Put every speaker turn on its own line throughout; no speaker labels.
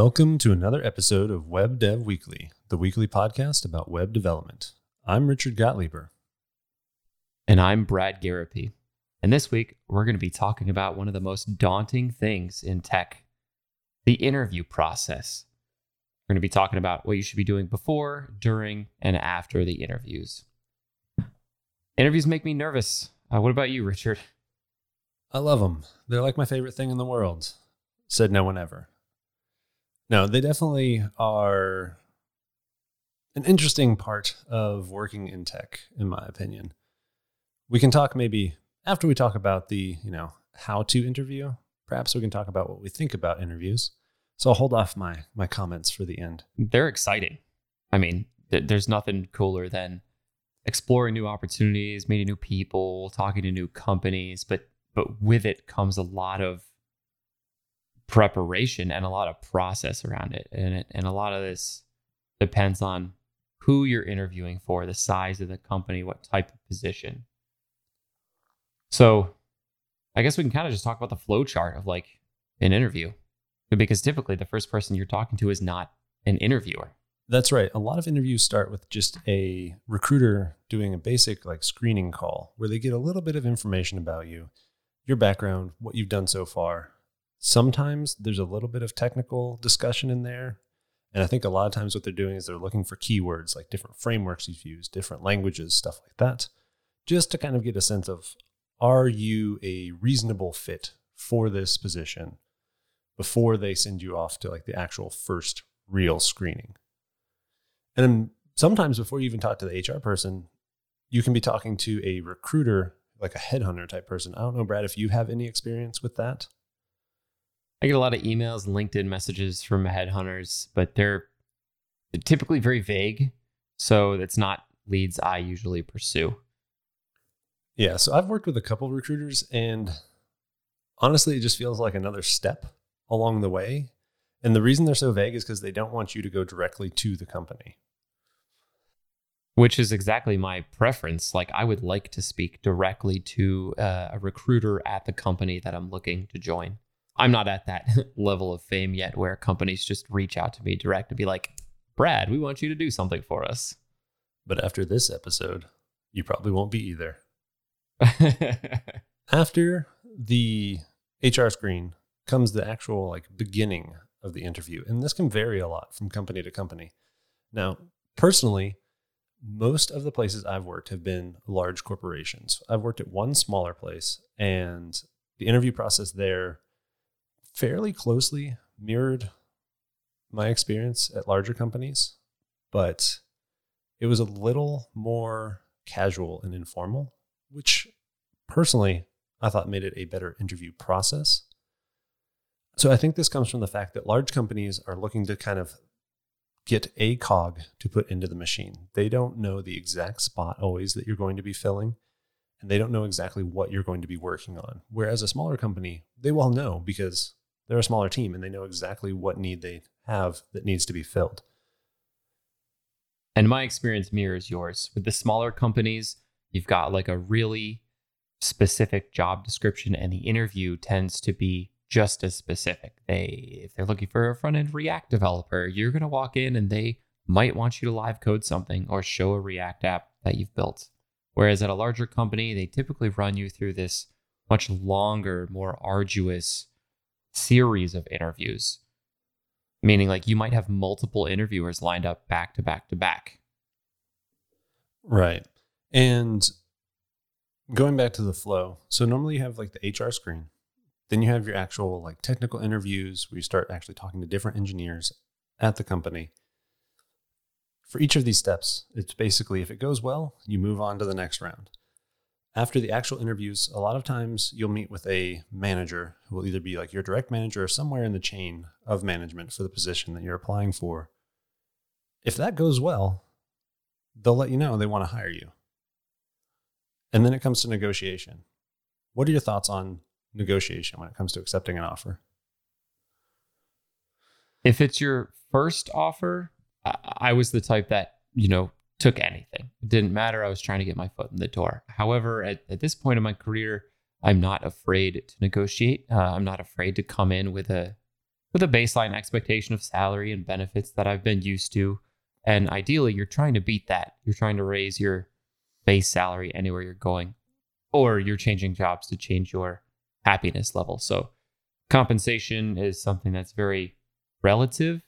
Welcome to another episode of Web Dev Weekly, the weekly podcast about web development. I'm Richard Gottleber.
And I'm Brad Garropy. And this week, we're going to be talking about one of the most daunting things in tech the interview process. We're going to be talking about what you should be doing before, during, and after the interviews. Interviews make me nervous. Uh, what about you, Richard?
I love them. They're like my favorite thing in the world. Said no one ever. No, they definitely are an interesting part of working in tech, in my opinion. We can talk maybe after we talk about the, you know, how to interview. Perhaps we can talk about what we think about interviews. So I'll hold off my my comments for the end.
They're exciting. I mean, th- there's nothing cooler than exploring new opportunities, meeting new people, talking to new companies, but but with it comes a lot of preparation and a lot of process around it. And it, and a lot of this depends on who you're interviewing for, the size of the company, what type of position. So I guess we can kind of just talk about the flow chart of like an interview because typically the first person you're talking to is not an interviewer.
That's right. A lot of interviews start with just a recruiter doing a basic like screening call where they get a little bit of information about you, your background, what you've done so far, Sometimes there's a little bit of technical discussion in there. And I think a lot of times what they're doing is they're looking for keywords like different frameworks you've used, different languages, stuff like that, just to kind of get a sense of are you a reasonable fit for this position before they send you off to like the actual first real screening. And then sometimes before you even talk to the HR person, you can be talking to a recruiter, like a headhunter type person. I don't know, Brad, if you have any experience with that.
I get a lot of emails and LinkedIn messages from headhunters, but they're typically very vague. So that's not leads I usually pursue.
Yeah. So I've worked with a couple recruiters, and honestly, it just feels like another step along the way. And the reason they're so vague is because they don't want you to go directly to the company.
Which is exactly my preference. Like, I would like to speak directly to uh, a recruiter at the company that I'm looking to join. I'm not at that level of fame yet where companies just reach out to me direct and be like, Brad, we want you to do something for us.
But after this episode, you probably won't be either. after the HR screen comes the actual like beginning of the interview. And this can vary a lot from company to company. Now, personally, most of the places I've worked have been large corporations. I've worked at one smaller place, and the interview process there fairly closely mirrored my experience at larger companies, but it was a little more casual and informal, which personally I thought made it a better interview process. So I think this comes from the fact that large companies are looking to kind of get a cog to put into the machine. They don't know the exact spot always that you're going to be filling, and they don't know exactly what you're going to be working on. Whereas a smaller company, they will know because they're a smaller team and they know exactly what need they have that needs to be filled.
And my experience mirrors yours. With the smaller companies, you've got like a really specific job description, and the interview tends to be just as specific. They, if they're looking for a front end React developer, you're going to walk in and they might want you to live code something or show a React app that you've built. Whereas at a larger company, they typically run you through this much longer, more arduous series of interviews, meaning like you might have multiple interviewers lined up back to back to back.
Right. And going back to the flow, so normally you have like the HR screen, then you have your actual like technical interviews where you start actually talking to different engineers at the company. For each of these steps, it's basically if it goes well, you move on to the next round after the actual interviews, a lot of times you'll meet with a manager who will either be like your direct manager or somewhere in the chain of management for the position that you're applying for. If that goes well, they'll let you know they want to hire you. And then it comes to negotiation. What are your thoughts on negotiation when it comes to accepting an offer?
If it's your first offer, I was the type that, you know, took anything. It didn't matter. I was trying to get my foot in the door. However, at, at this point in my career, I'm not afraid to negotiate. Uh, I'm not afraid to come in with a with a baseline expectation of salary and benefits that I've been used to. And ideally, you're trying to beat that. You're trying to raise your base salary anywhere you're going, or you're changing jobs to change your happiness level. So, compensation is something that's very relative,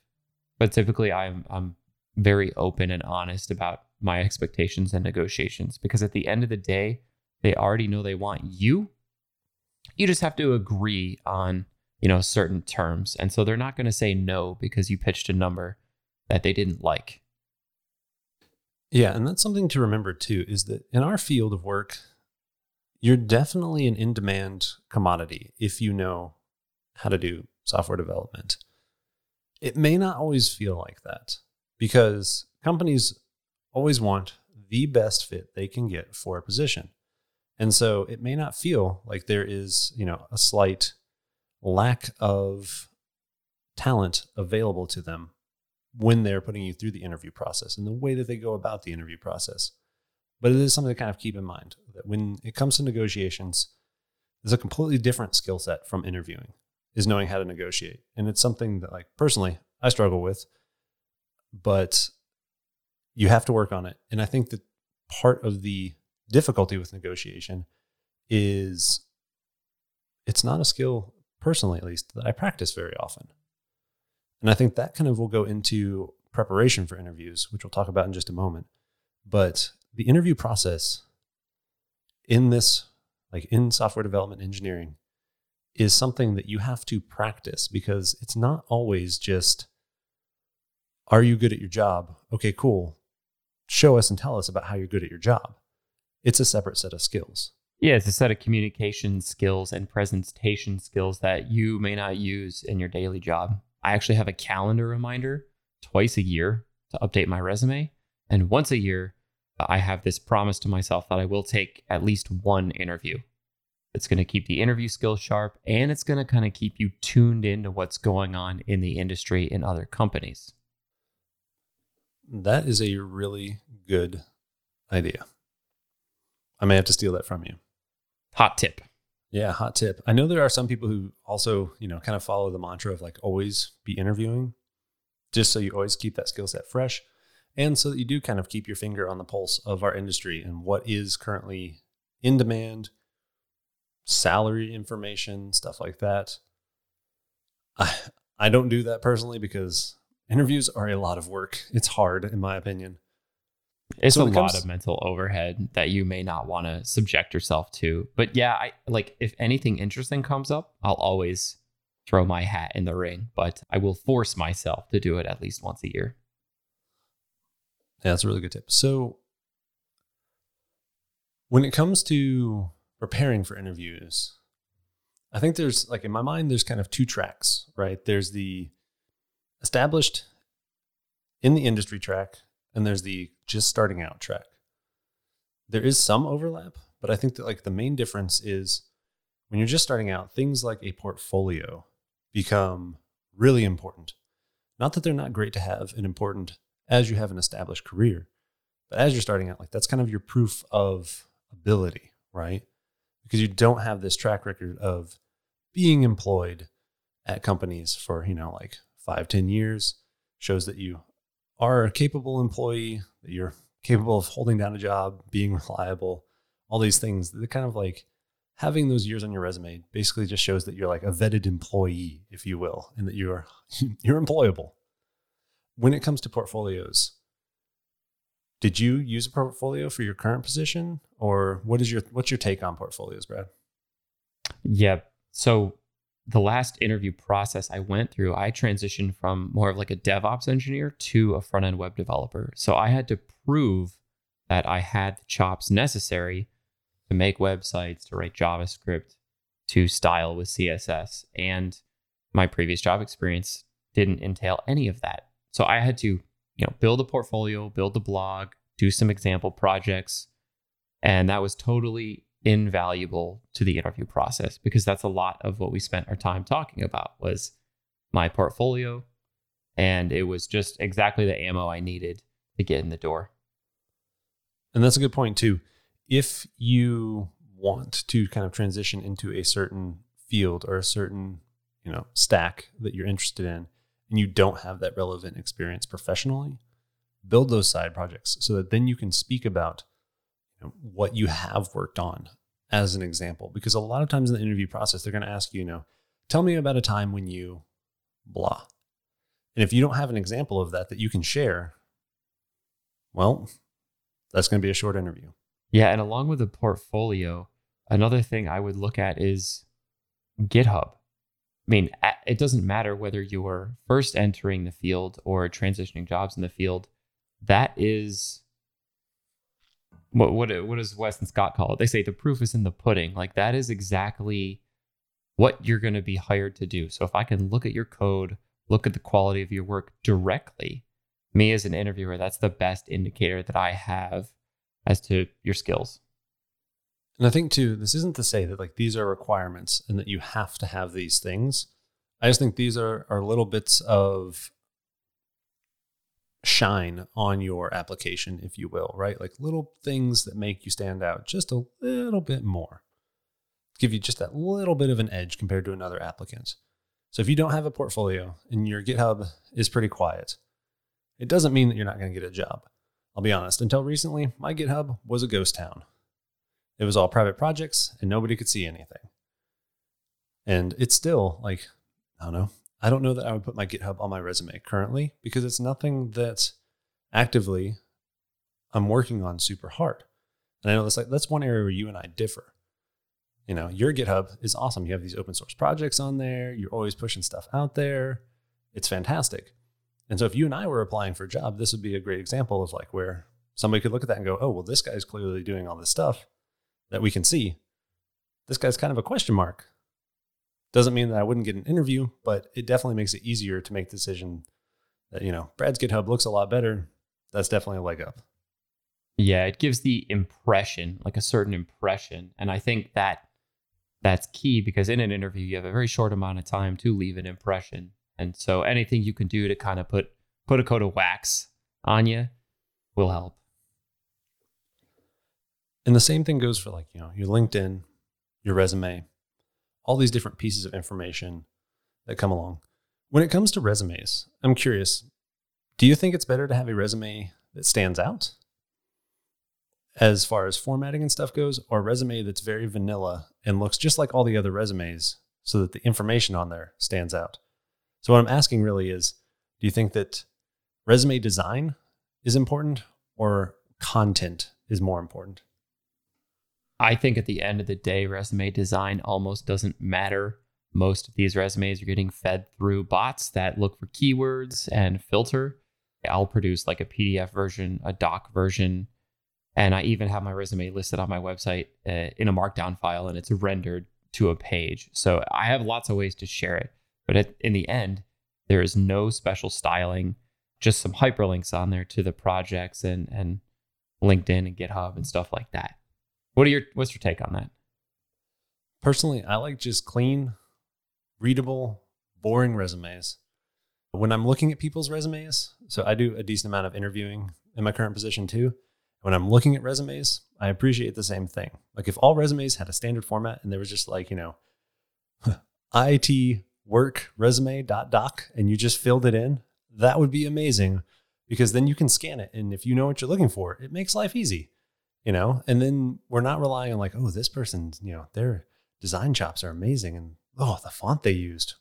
but typically I'm I'm very open and honest about my expectations and negotiations because at the end of the day, they already know they want you. You just have to agree on, you know, certain terms. And so they're not going to say no because you pitched a number that they didn't like.
Yeah, and that's something to remember too is that in our field of work, you're definitely an in demand commodity if you know how to do software development. It may not always feel like that because companies always want the best fit they can get for a position. And so it may not feel like there is, you know, a slight lack of talent available to them when they're putting you through the interview process and the way that they go about the interview process. But it is something to kind of keep in mind that when it comes to negotiations, there's a completely different skill set from interviewing is knowing how to negotiate. And it's something that like personally I struggle with, but you have to work on it. And I think that part of the difficulty with negotiation is it's not a skill, personally at least, that I practice very often. And I think that kind of will go into preparation for interviews, which we'll talk about in just a moment. But the interview process in this, like in software development engineering, is something that you have to practice because it's not always just, are you good at your job? Okay, cool. Show us and tell us about how you're good at your job it's a separate set of skills.
Yeah, it's a set of communication skills and presentation skills that you may not use in your daily job. I actually have a calendar reminder twice a year to update my resume. And once a year, I have this promise to myself that I will take at least one interview. It's going to keep the interview skills sharp and it's going to kind of keep you tuned into what's going on in the industry in other companies.
That is a really good idea. I may have to steal that from you.
Hot tip.
Yeah, hot tip. I know there are some people who also, you know, kind of follow the mantra of like always be interviewing, just so you always keep that skill set fresh. And so that you do kind of keep your finger on the pulse of our industry and what is currently in demand, salary information, stuff like that. I I don't do that personally because interviews are a lot of work. It's hard in my opinion.
It's so a lot of mental overhead that you may not want to subject yourself to. But yeah, I like if anything interesting comes up, I'll always throw my hat in the ring, but I will force myself to do it at least once a year.
Yeah, that's a really good tip. So when it comes to preparing for interviews, I think there's like in my mind, there's kind of two tracks, right? There's the established in the industry track and there's the just starting out track. There is some overlap, but I think that like the main difference is when you're just starting out, things like a portfolio become really important. Not that they're not great to have and important as you have an established career, but as you're starting out, like that's kind of your proof of ability, right? Because you don't have this track record of being employed at companies for, you know, like five, ten years shows that you are a capable employee, that you're capable of holding down a job, being reliable, all these things that kind of like having those years on your resume basically just shows that you're like a vetted employee, if you will, and that you're you're employable. When it comes to portfolios, did you use a portfolio for your current position or what is your what's your take on portfolios, Brad?
Yeah. So the last interview process I went through, I transitioned from more of like a DevOps engineer to a front end web developer. So I had to prove that I had the chops necessary to make websites, to write JavaScript, to style with CSS. And my previous job experience didn't entail any of that. So I had to, you know, build a portfolio, build the blog, do some example projects. And that was totally invaluable to the interview process because that's a lot of what we spent our time talking about was my portfolio and it was just exactly the ammo I needed to get in the door.
And that's a good point too. If you want to kind of transition into a certain field or a certain, you know, stack that you're interested in and you don't have that relevant experience professionally, build those side projects so that then you can speak about what you have worked on as an example. Because a lot of times in the interview process, they're going to ask you, you know, tell me about a time when you blah. And if you don't have an example of that that you can share, well, that's going to be a short interview.
Yeah. And along with the portfolio, another thing I would look at is GitHub. I mean, it doesn't matter whether you're first entering the field or transitioning jobs in the field. That is what what what does Wes and Scott call it? They say the proof is in the pudding. Like that is exactly what you're going to be hired to do. So if I can look at your code, look at the quality of your work directly, me as an interviewer, that's the best indicator that I have as to your skills.
And I think too, this isn't to say that like these are requirements and that you have to have these things. I just think these are are little bits of shine on your application, if you will, right? Like little things that make you stand out just a little bit more. Give you just that little bit of an edge compared to another applicant. So if you don't have a portfolio and your GitHub is pretty quiet, it doesn't mean that you're not going to get a job. I'll be honest, until recently, my GitHub was a ghost town. It was all private projects and nobody could see anything. And it's still like, I don't know. I don't know that I would put my GitHub on my resume currently because it's nothing that actively I'm working on super hard. And I know that's like that's one area where you and I differ. You know, your GitHub is awesome. You have these open source projects on there. You're always pushing stuff out there. It's fantastic. And so if you and I were applying for a job, this would be a great example of like where somebody could look at that and go, "Oh, well, this guy's clearly doing all this stuff that we can see, this guy's kind of a question mark. Doesn't mean that I wouldn't get an interview, but it definitely makes it easier to make the decision that, you know, Brad's GitHub looks a lot better. That's definitely a leg up.
Yeah, it gives the impression, like a certain impression. And I think that that's key because in an interview, you have a very short amount of time to leave an impression. And so anything you can do to kind of put put a coat of wax on you will help.
And the same thing goes for like, you know, your LinkedIn, your resume, all these different pieces of information that come along. When it comes to resumes, I'm curious, do you think it's better to have a resume that stands out as far as formatting and stuff goes, or a resume that's very vanilla and looks just like all the other resumes so that the information on there stands out? So, what I'm asking really is do you think that resume design is important or content is more important?
I think at the end of the day, resume design almost doesn't matter. Most of these resumes are getting fed through bots that look for keywords and filter. I'll produce like a PDF version, a doc version, and I even have my resume listed on my website uh, in a markdown file and it's rendered to a page. So I have lots of ways to share it. But at, in the end, there is no special styling, just some hyperlinks on there to the projects and, and LinkedIn and GitHub and stuff like that. What are your what's your take on that?
Personally, I like just clean, readable, boring resumes. When I'm looking at people's resumes, so I do a decent amount of interviewing in my current position too. When I'm looking at resumes, I appreciate the same thing. Like if all resumes had a standard format and there was just like, you know, IT work resume dot doc and you just filled it in, that would be amazing because then you can scan it. And if you know what you're looking for, it makes life easy you know? And then we're not relying on like oh this person's you know their design chops are amazing and oh the font they used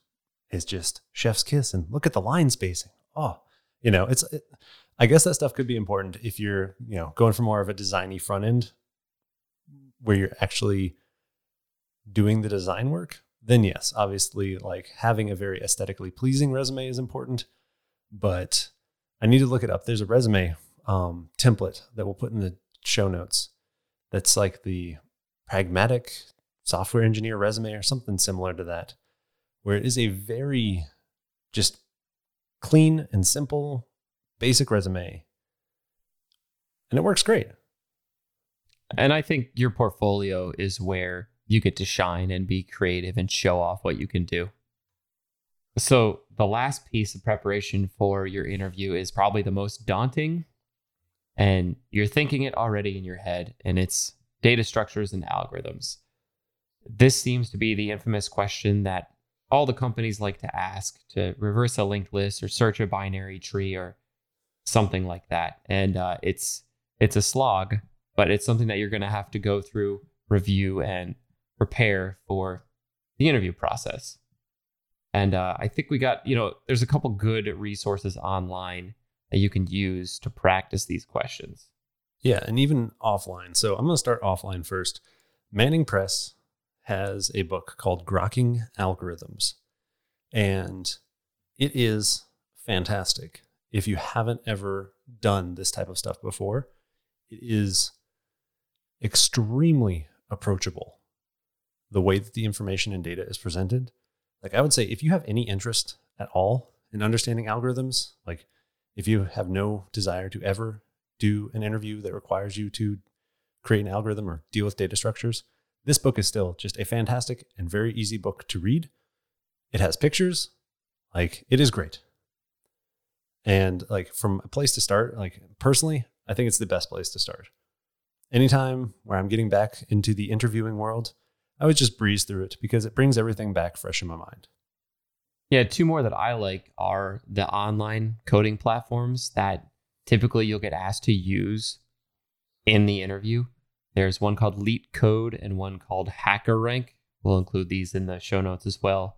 is just chef's kiss and look at the line spacing. Oh you know it's it, i guess that stuff could be important if you're you know going for more of a designy front end where you're actually doing the design work then yes obviously like having a very aesthetically pleasing resume is important but i need to look it up. There's a resume um, template that we'll put in the show notes that's like the pragmatic software engineer resume or something similar to that, where it is a very just clean and simple, basic resume. And it works great.
And I think your portfolio is where you get to shine and be creative and show off what you can do. So, the last piece of preparation for your interview is probably the most daunting and you're thinking it already in your head, and it's data structures and algorithms. This seems to be the infamous question that all the companies like to ask to reverse a linked list or search a binary tree or something like that. And uh, it's it's a slog, but it's something that you're going to have to go through, review, and prepare for the interview process. And uh, I think we got you know there's a couple good resources online that you can use to practice these questions.
Yeah, and even offline. So I'm going to start offline first. Manning Press has a book called Grokking Algorithms, and it is fantastic. If you haven't ever done this type of stuff before, it is extremely approachable. The way that the information and data is presented. Like, I would say, if you have any interest at all in understanding algorithms, like if you have no desire to ever do an interview that requires you to create an algorithm or deal with data structures, this book is still just a fantastic and very easy book to read. It has pictures, like it is great. And like from a place to start, like personally, I think it's the best place to start. Anytime where I'm getting back into the interviewing world, I would just breeze through it because it brings everything back fresh in my mind.
Yeah, two more that I like are the online coding platforms that typically you'll get asked to use in the interview. There's one called LeetCode and one called HackerRank. We'll include these in the show notes as well.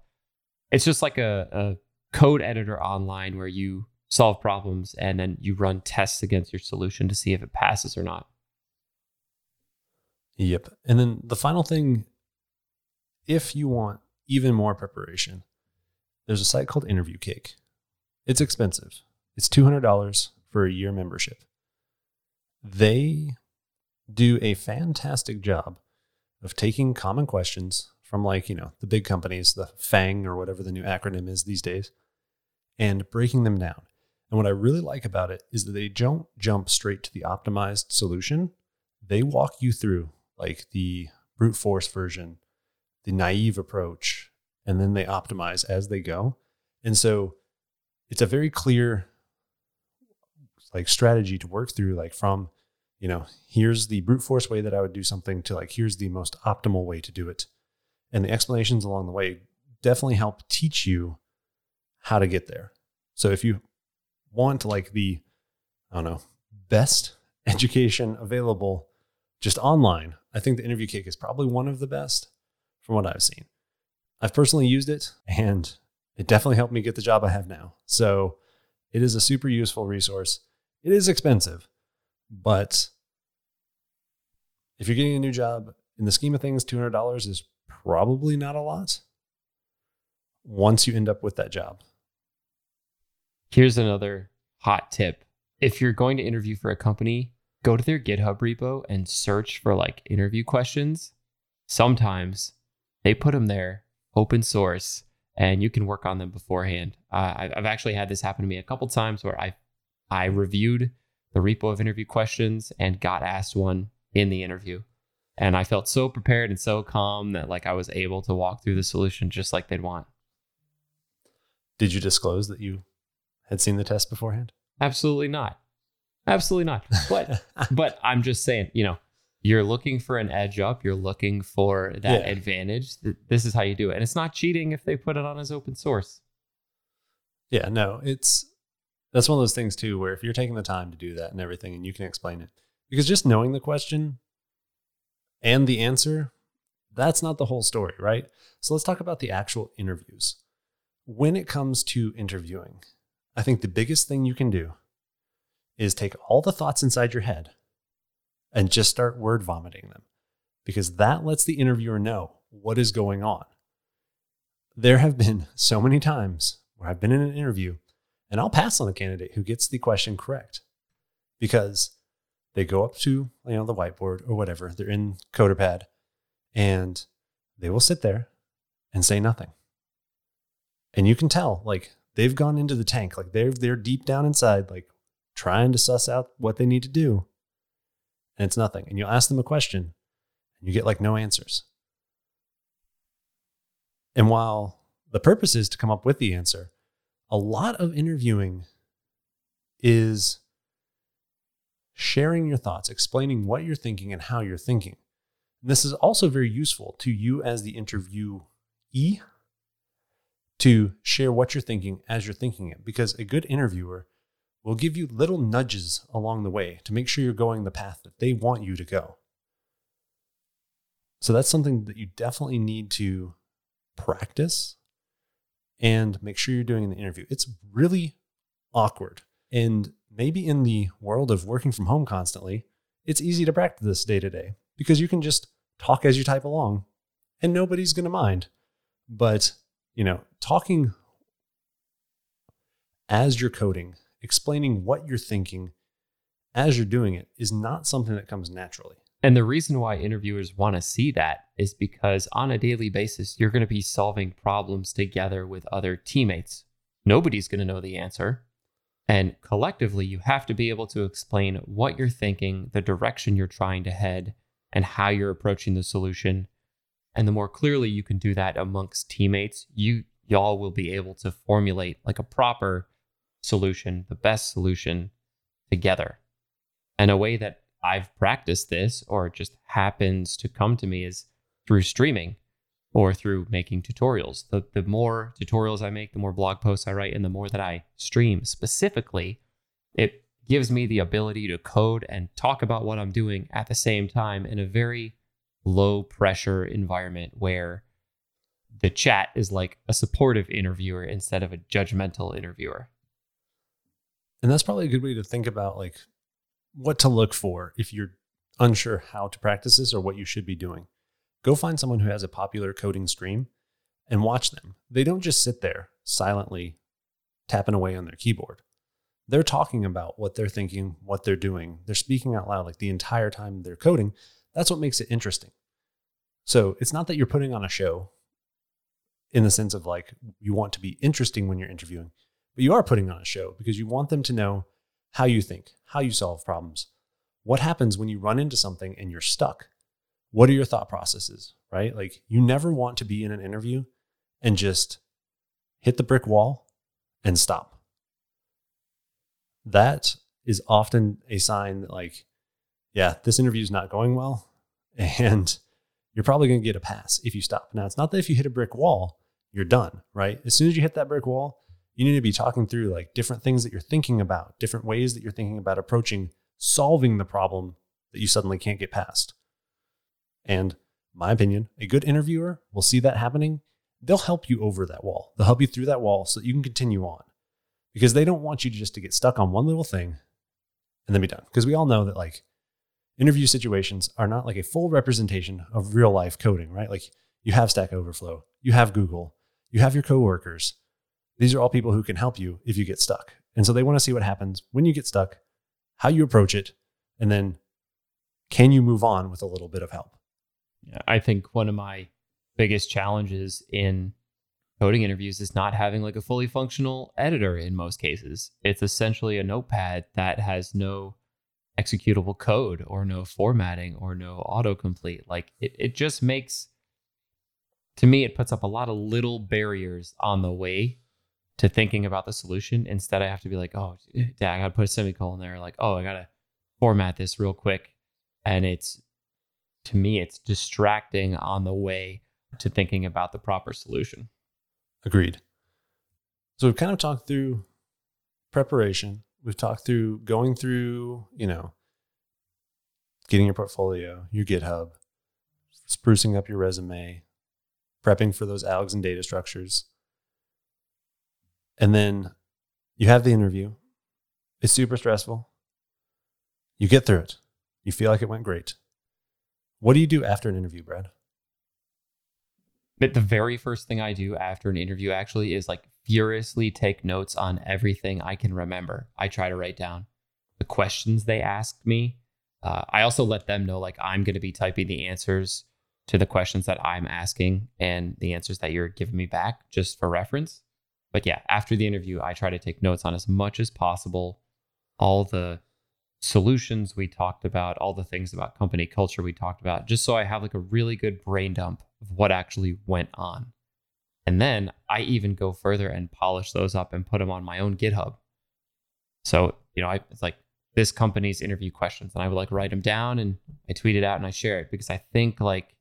It's just like a, a code editor online where you solve problems and then you run tests against your solution to see if it passes or not.
Yep. And then the final thing, if you want even more preparation, there's a site called Interview Cake. It's expensive. It's $200 for a year membership. They do a fantastic job of taking common questions from like, you know, the big companies, the FANG or whatever the new acronym is these days, and breaking them down. And what I really like about it is that they don't jump straight to the optimized solution. They walk you through like the brute force version, the naive approach, and then they optimize as they go. And so it's a very clear like strategy to work through like from you know here's the brute force way that i would do something to like here's the most optimal way to do it. And the explanations along the way definitely help teach you how to get there. So if you want like the i don't know best education available just online i think the interview cake is probably one of the best from what i've seen I've personally used it and it definitely helped me get the job I have now. So it is a super useful resource. It is expensive, but if you're getting a new job, in the scheme of things, $200 is probably not a lot once you end up with that job.
Here's another hot tip. If you're going to interview for a company, go to their GitHub repo and search for like interview questions. Sometimes they put them there open source and you can work on them beforehand. Uh, I've actually had this happen to me a couple times where I I reviewed the repo of interview questions and got asked one in the interview. And I felt so prepared and so calm that like I was able to walk through the solution just like they'd want.
Did you disclose that you had seen the test beforehand?
Absolutely not. Absolutely not. But but I'm just saying, you know, you're looking for an edge up, you're looking for that yeah. advantage. This is how you do it. And it's not cheating if they put it on as open source.
Yeah, no, it's that's one of those things too where if you're taking the time to do that and everything and you can explain it. Because just knowing the question and the answer, that's not the whole story, right? So let's talk about the actual interviews. When it comes to interviewing, I think the biggest thing you can do is take all the thoughts inside your head and just start word vomiting them because that lets the interviewer know what is going on. There have been so many times where I've been in an interview and I'll pass on a candidate who gets the question correct because they go up to you know the whiteboard or whatever, they're in CoderPad and they will sit there and say nothing. And you can tell like they've gone into the tank, like they're they're deep down inside like trying to suss out what they need to do and it's nothing. And you ask them a question and you get like no answers. And while the purpose is to come up with the answer, a lot of interviewing is sharing your thoughts, explaining what you're thinking and how you're thinking. And this is also very useful to you as the interviewee to share what you're thinking as you're thinking it because a good interviewer will give you little nudges along the way to make sure you're going the path that they want you to go. So that's something that you definitely need to practice and make sure you're doing in the interview. It's really awkward. And maybe in the world of working from home constantly, it's easy to practice this day to day because you can just talk as you type along and nobody's going to mind. But, you know, talking as you're coding, explaining what you're thinking as you're doing it is not something that comes naturally.
And the reason why interviewers want to see that is because on a daily basis, you're going to be solving problems together with other teammates. Nobody's going to know the answer. And collectively, you have to be able to explain what you're thinking, the direction you're trying to head, and how you're approaching the solution. And the more clearly you can do that amongst teammates, you y'all will be able to formulate like a proper solution, the best solution together. And a way that I've practiced this or just happens to come to me is through streaming or through making tutorials. The, the more tutorials I make, the more blog posts I write, and the more that I stream specifically, it gives me the ability to code and talk about what I'm doing at the same time in a very low pressure environment where the chat is like a supportive interviewer instead of a judgmental interviewer.
And that's probably a good way to think about like what to look for if you're unsure how to practice this or what you should be doing. Go find someone who has a popular coding stream and watch them. They don't just sit there silently tapping away on their keyboard. They're talking about what they're thinking, what they're doing. They're speaking out loud like the entire time they're coding. That's what makes it interesting. So it's not that you're putting on a show in the sense of like you want to be interesting when you're interviewing, but you are putting on a show because you want them to know how you think, how you solve problems. What happens when you run into something and you're stuck? What are your thought processes, right? Like you never want to be in an interview and just hit the brick wall and stop. That is often a sign that, like, yeah, this interview is not going well. And you're probably going to get a pass if you stop. Now, it's not that if you hit a brick wall, you're done, right? As soon as you hit that brick wall, you need to be talking through like different things that you're thinking about, different ways that you're thinking about approaching solving the problem that you suddenly can't get past. And my opinion, a good interviewer will see that happening. They'll help you over that wall. They'll help you through that wall so that you can continue on because they don't want you just to get stuck on one little thing and then be done. Because we all know that like interview situations are not like a full representation of real life coding, right? Like you have Stack Overflow, you have Google, you have your coworkers, these are all people who can help you if you get stuck. And so they want to see what happens when you get stuck, how you approach it, and then can you move on with a little bit of help?
Yeah, I think one of my biggest challenges in coding interviews is not having like a fully functional editor in most cases. It's essentially a notepad that has no executable code or no formatting or no autocomplete. Like it, it just makes, to me, it puts up a lot of little barriers on the way to thinking about the solution. Instead, I have to be like, oh, dad, I got to put a semicolon there. Like, oh, I got to format this real quick. And it's, to me, it's distracting on the way to thinking about the proper solution.
Agreed. So we've kind of talked through preparation. We've talked through going through, you know, getting your portfolio, your GitHub, sprucing up your resume, prepping for those ALGs and data structures. And then you have the interview. It's super stressful. You get through it. You feel like it went great. What do you do after an interview, Brad?
But the very first thing I do after an interview actually is like furiously take notes on everything I can remember. I try to write down the questions they asked me. Uh, I also let them know like I'm going to be typing the answers to the questions that I'm asking and the answers that you're giving me back just for reference. But yeah, after the interview, I try to take notes on as much as possible, all the solutions we talked about, all the things about company culture we talked about, just so I have like a really good brain dump of what actually went on. And then I even go further and polish those up and put them on my own GitHub. So, you know, I, it's like this company's interview questions and I would like write them down and I tweet it out and I share it because I think like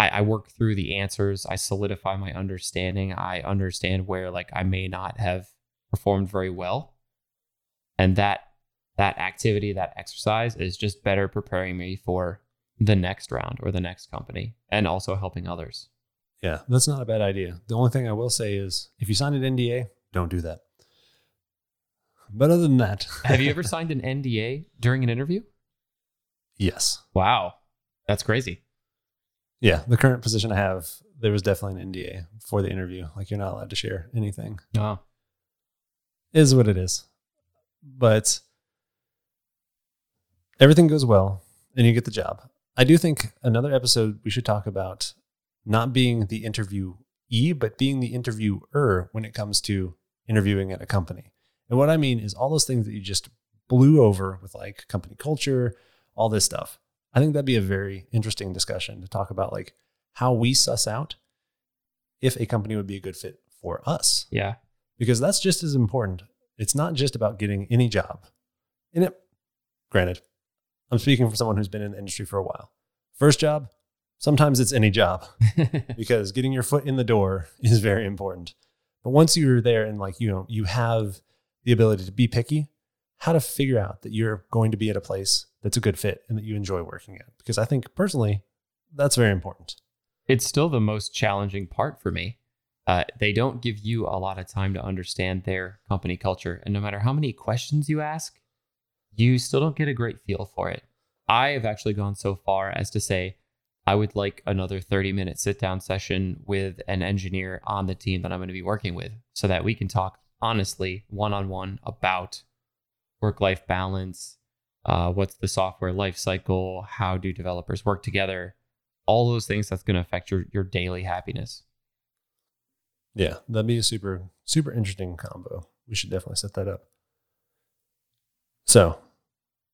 I, I work through the answers. I solidify my understanding. I understand where like I may not have performed very well, and that that activity, that exercise, is just better preparing me for the next round or the next company, and also helping others.
Yeah, that's not a bad idea. The only thing I will say is if you sign an NDA, don't do that. But other than that,
have you ever signed an NDA during an interview?
Yes.
Wow. That's crazy.
Yeah, the current position I have, there was definitely an NDA for the interview. Like you're not allowed to share anything.
Oh.
Is what it is. But everything goes well and you get the job. I do think another episode we should talk about not being the interviewee, but being the interviewer when it comes to interviewing at a company. And what I mean is all those things that you just blew over with like company culture, all this stuff. I think that'd be a very interesting discussion to talk about like how we suss out if a company would be a good fit for us.
Yeah.
Because that's just as important. It's not just about getting any job. And it, granted, I'm speaking for someone who's been in the industry for a while. First job, sometimes it's any job because getting your foot in the door is very important. But once you're there and like, you know, you have the ability to be picky, how to figure out that you're going to be at a place that's a good fit and that you enjoy working at. Because I think personally, that's very important.
It's still the most challenging part for me. Uh, they don't give you a lot of time to understand their company culture. And no matter how many questions you ask, you still don't get a great feel for it. I have actually gone so far as to say, I would like another 30 minute sit down session with an engineer on the team that I'm going to be working with so that we can talk honestly one on one about work life balance, uh, what's the software life cycle, how do developers work together, all those things that's going to affect your, your daily happiness.
Yeah, that'd be a super, super interesting combo. We should definitely set that up. So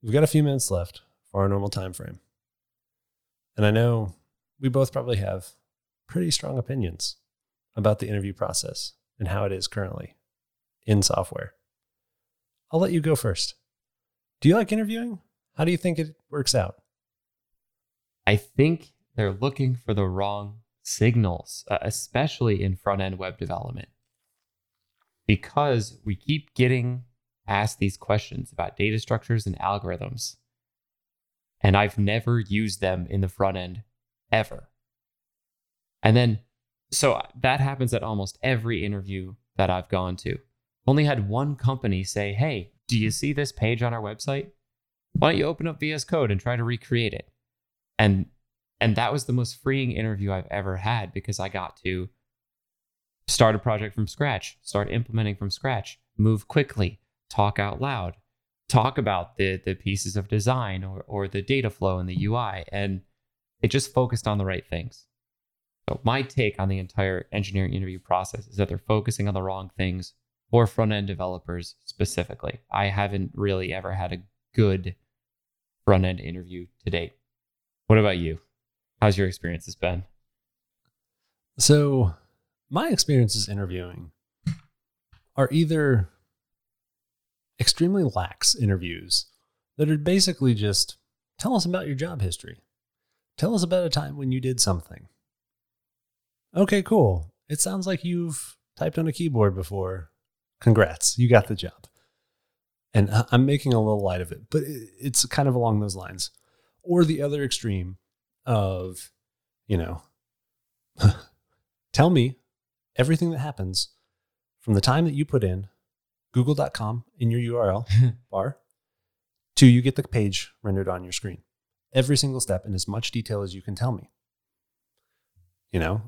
we've got a few minutes left for our normal time frame. And I know we both probably have pretty strong opinions about the interview process and how it is currently in software. I'll let you go first. Do you like interviewing? How do you think it works out?
I think they're looking for the wrong signals, uh, especially in front end web development. Because we keep getting asked these questions about data structures and algorithms. And I've never used them in the front end ever. And then, so that happens at almost every interview that I've gone to. Only had one company say, Hey, do you see this page on our website? Why don't you open up VS Code and try to recreate it? And and that was the most freeing interview I've ever had because I got to start a project from scratch, start implementing from scratch, move quickly, talk out loud, talk about the the pieces of design or or the data flow and the UI and it just focused on the right things. So my take on the entire engineering interview process is that they're focusing on the wrong things for front end developers specifically. I haven't really ever had a good front end interview to date. What about you? How's your experiences been?
So, my experiences interviewing are either extremely lax interviews that are basically just tell us about your job history. Tell us about a time when you did something. Okay, cool. It sounds like you've typed on a keyboard before. Congrats, you got the job. And I'm making a little light of it, but it's kind of along those lines. Or the other extreme of, you know, tell me everything that happens from the time that you put in google.com in your URL bar to you get the page rendered on your screen. Every single step in as much detail as you can tell me. You know,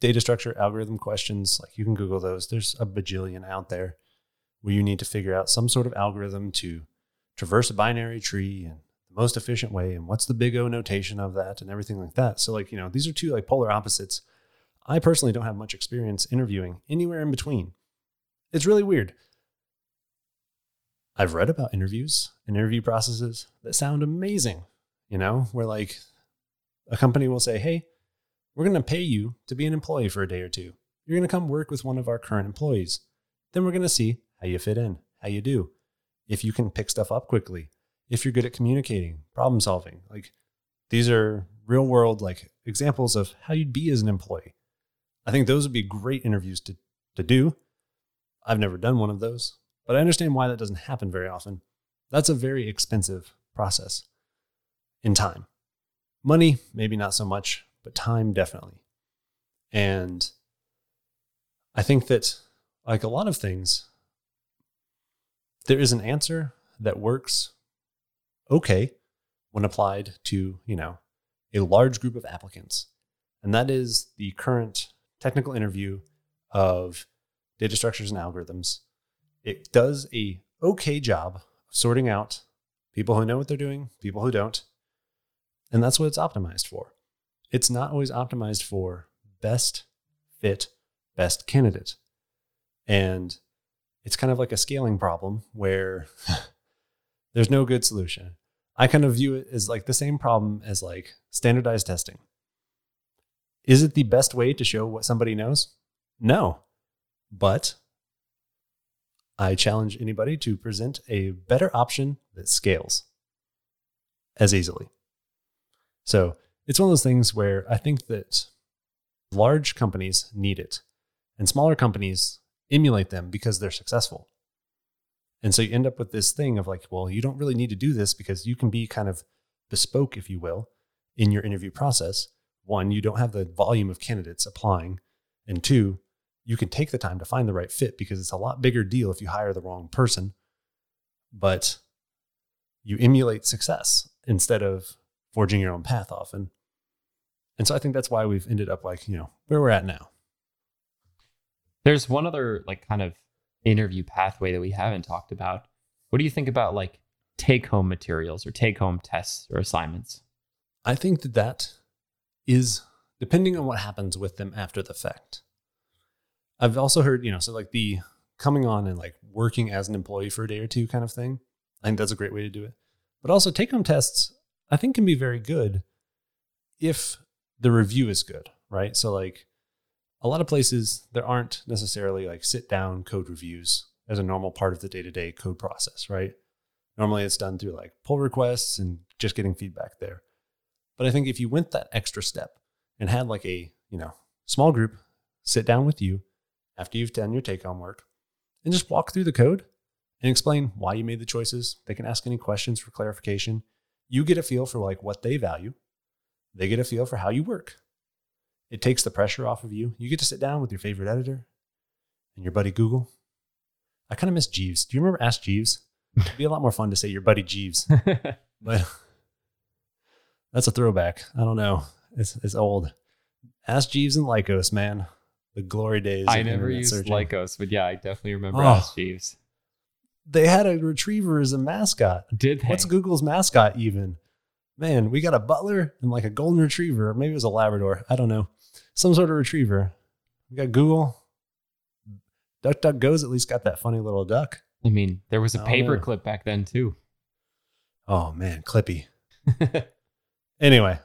data structure algorithm questions, like you can Google those. There's a bajillion out there where you need to figure out some sort of algorithm to traverse a binary tree and the most efficient way and what's the big O notation of that and everything like that. So like, you know, these are two like polar opposites. I personally don't have much experience interviewing anywhere in between. It's really weird. I've read about interviews and interview processes that sound amazing, you know, where like a company will say, "Hey, we're going to pay you to be an employee for a day or two. You're going to come work with one of our current employees. Then we're going to see how you fit in, how you do, if you can pick stuff up quickly, if you're good at communicating, problem solving. Like these are real world like examples of how you'd be as an employee. I think those would be great interviews to to do. I've never done one of those, but I understand why that doesn't happen very often. That's a very expensive process in time. Money, maybe not so much, but time definitely. And I think that, like a lot of things, there is an answer that works okay when applied to, you know, a large group of applicants. And that is the current technical interview of data structures and algorithms. It does a okay job of sorting out people who know what they're doing, people who don't. And that's what it's optimized for. It's not always optimized for best fit, best candidate. And it's kind of like a scaling problem where there's no good solution. I kind of view it as like the same problem as like standardized testing. Is it the best way to show what somebody knows? No. But I challenge anybody to present a better option that scales as easily. So it's one of those things where I think that large companies need it and smaller companies emulate them because they're successful. And so you end up with this thing of like, well, you don't really need to do this because you can be kind of bespoke, if you will, in your interview process. One, you don't have the volume of candidates applying. And two, you can take the time to find the right fit because it's a lot bigger deal if you hire the wrong person. But you emulate success instead of forging your own path often. And so I think that's why we've ended up like, you know, where we're at now.
There's one other like kind of interview pathway that we haven't talked about. What do you think about like take home materials or take home tests or assignments?
I think that that is depending on what happens with them after the fact. I've also heard, you know, so like the coming on and like working as an employee for a day or two kind of thing. I think that's a great way to do it. But also take home tests, I think can be very good if the review is good, right? So like a lot of places there aren't necessarily like sit down code reviews as a normal part of the day-to-day code process, right? Normally it's done through like pull requests and just getting feedback there. But I think if you went that extra step and had like a, you know, small group sit down with you after you've done your take home work and just walk through the code and explain why you made the choices. They can ask any questions for clarification. You get a feel for like what they value. They get a feel for how you work. It takes the pressure off of you. You get to sit down with your favorite editor and your buddy Google. I kind of miss Jeeves. Do you remember Ask Jeeves? It'd be a lot more fun to say your buddy Jeeves, but that's a throwback. I don't know. It's it's old. Ask Jeeves and Lycos, man the glory days.
I never used searching. Lycos, but yeah, I definitely remember oh, Ask Jeeves.
They had a retriever as a mascot.
Did they?
What's Google's mascot even? Man, we got a butler and like a golden retriever. Maybe it was a Labrador. I don't know. Some sort of retriever. We got Google. DuckDuckGo's at least got that funny little duck.
I mean, there was a paperclip back then too.
Oh man, Clippy. anyway,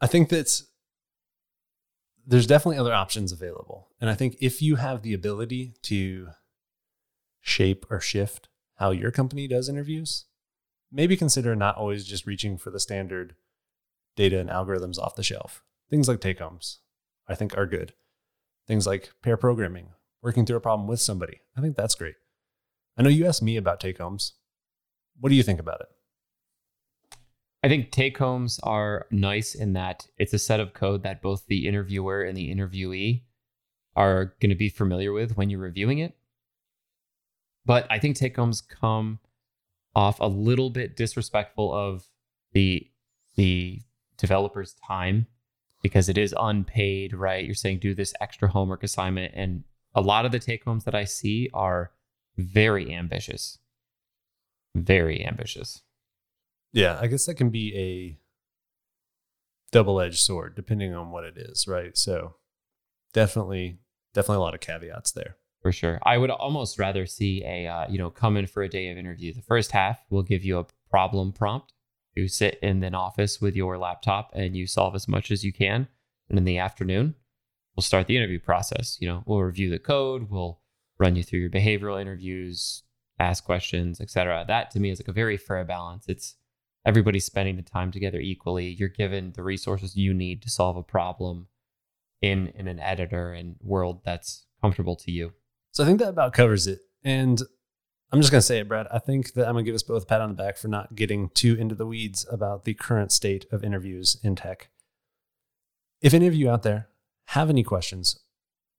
I think that's there's definitely other options available. And I think if you have the ability to shape or shift how your company does interviews, maybe consider not always just reaching for the standard data and algorithms off the shelf. Things like take homes, I think, are good. Things like pair programming, working through a problem with somebody. I think that's great. I know you asked me about take homes. What do you think about it?
I think take homes are nice in that it's a set of code that both the interviewer and the interviewee are going to be familiar with when you're reviewing it. But I think take homes come off a little bit disrespectful of the the developer's time because it is unpaid, right? You're saying do this extra homework assignment and a lot of the take homes that I see are very ambitious. Very ambitious.
Yeah, I guess that can be a double-edged sword depending on what it is, right? So definitely definitely a lot of caveats there.
For sure. I would almost rather see a uh, you know, come in for a day of interview. The first half will give you a problem prompt. You sit in an office with your laptop and you solve as much as you can. And in the afternoon, we'll start the interview process. You know, we'll review the code, we'll run you through your behavioral interviews, ask questions, etc. That to me is like a very fair balance. It's everybody's spending the time together equally. You're given the resources you need to solve a problem in in an editor and world that's comfortable to you.
So I think that about covers it. And I'm just going to say it, Brad. I think that I'm going to give us both a pat on the back for not getting too into the weeds about the current state of interviews in tech. If any of you out there have any questions,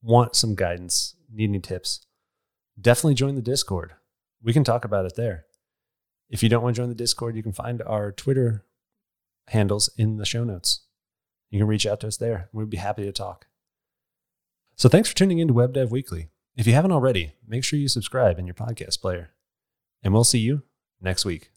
want some guidance, need any tips, definitely join the Discord. We can talk about it there. If you don't want to join the Discord, you can find our Twitter handles in the show notes. You can reach out to us there. We'd be happy to talk. So thanks for tuning in to Web Dev Weekly. If you haven't already, make sure you subscribe in your podcast player. And we'll see you next week.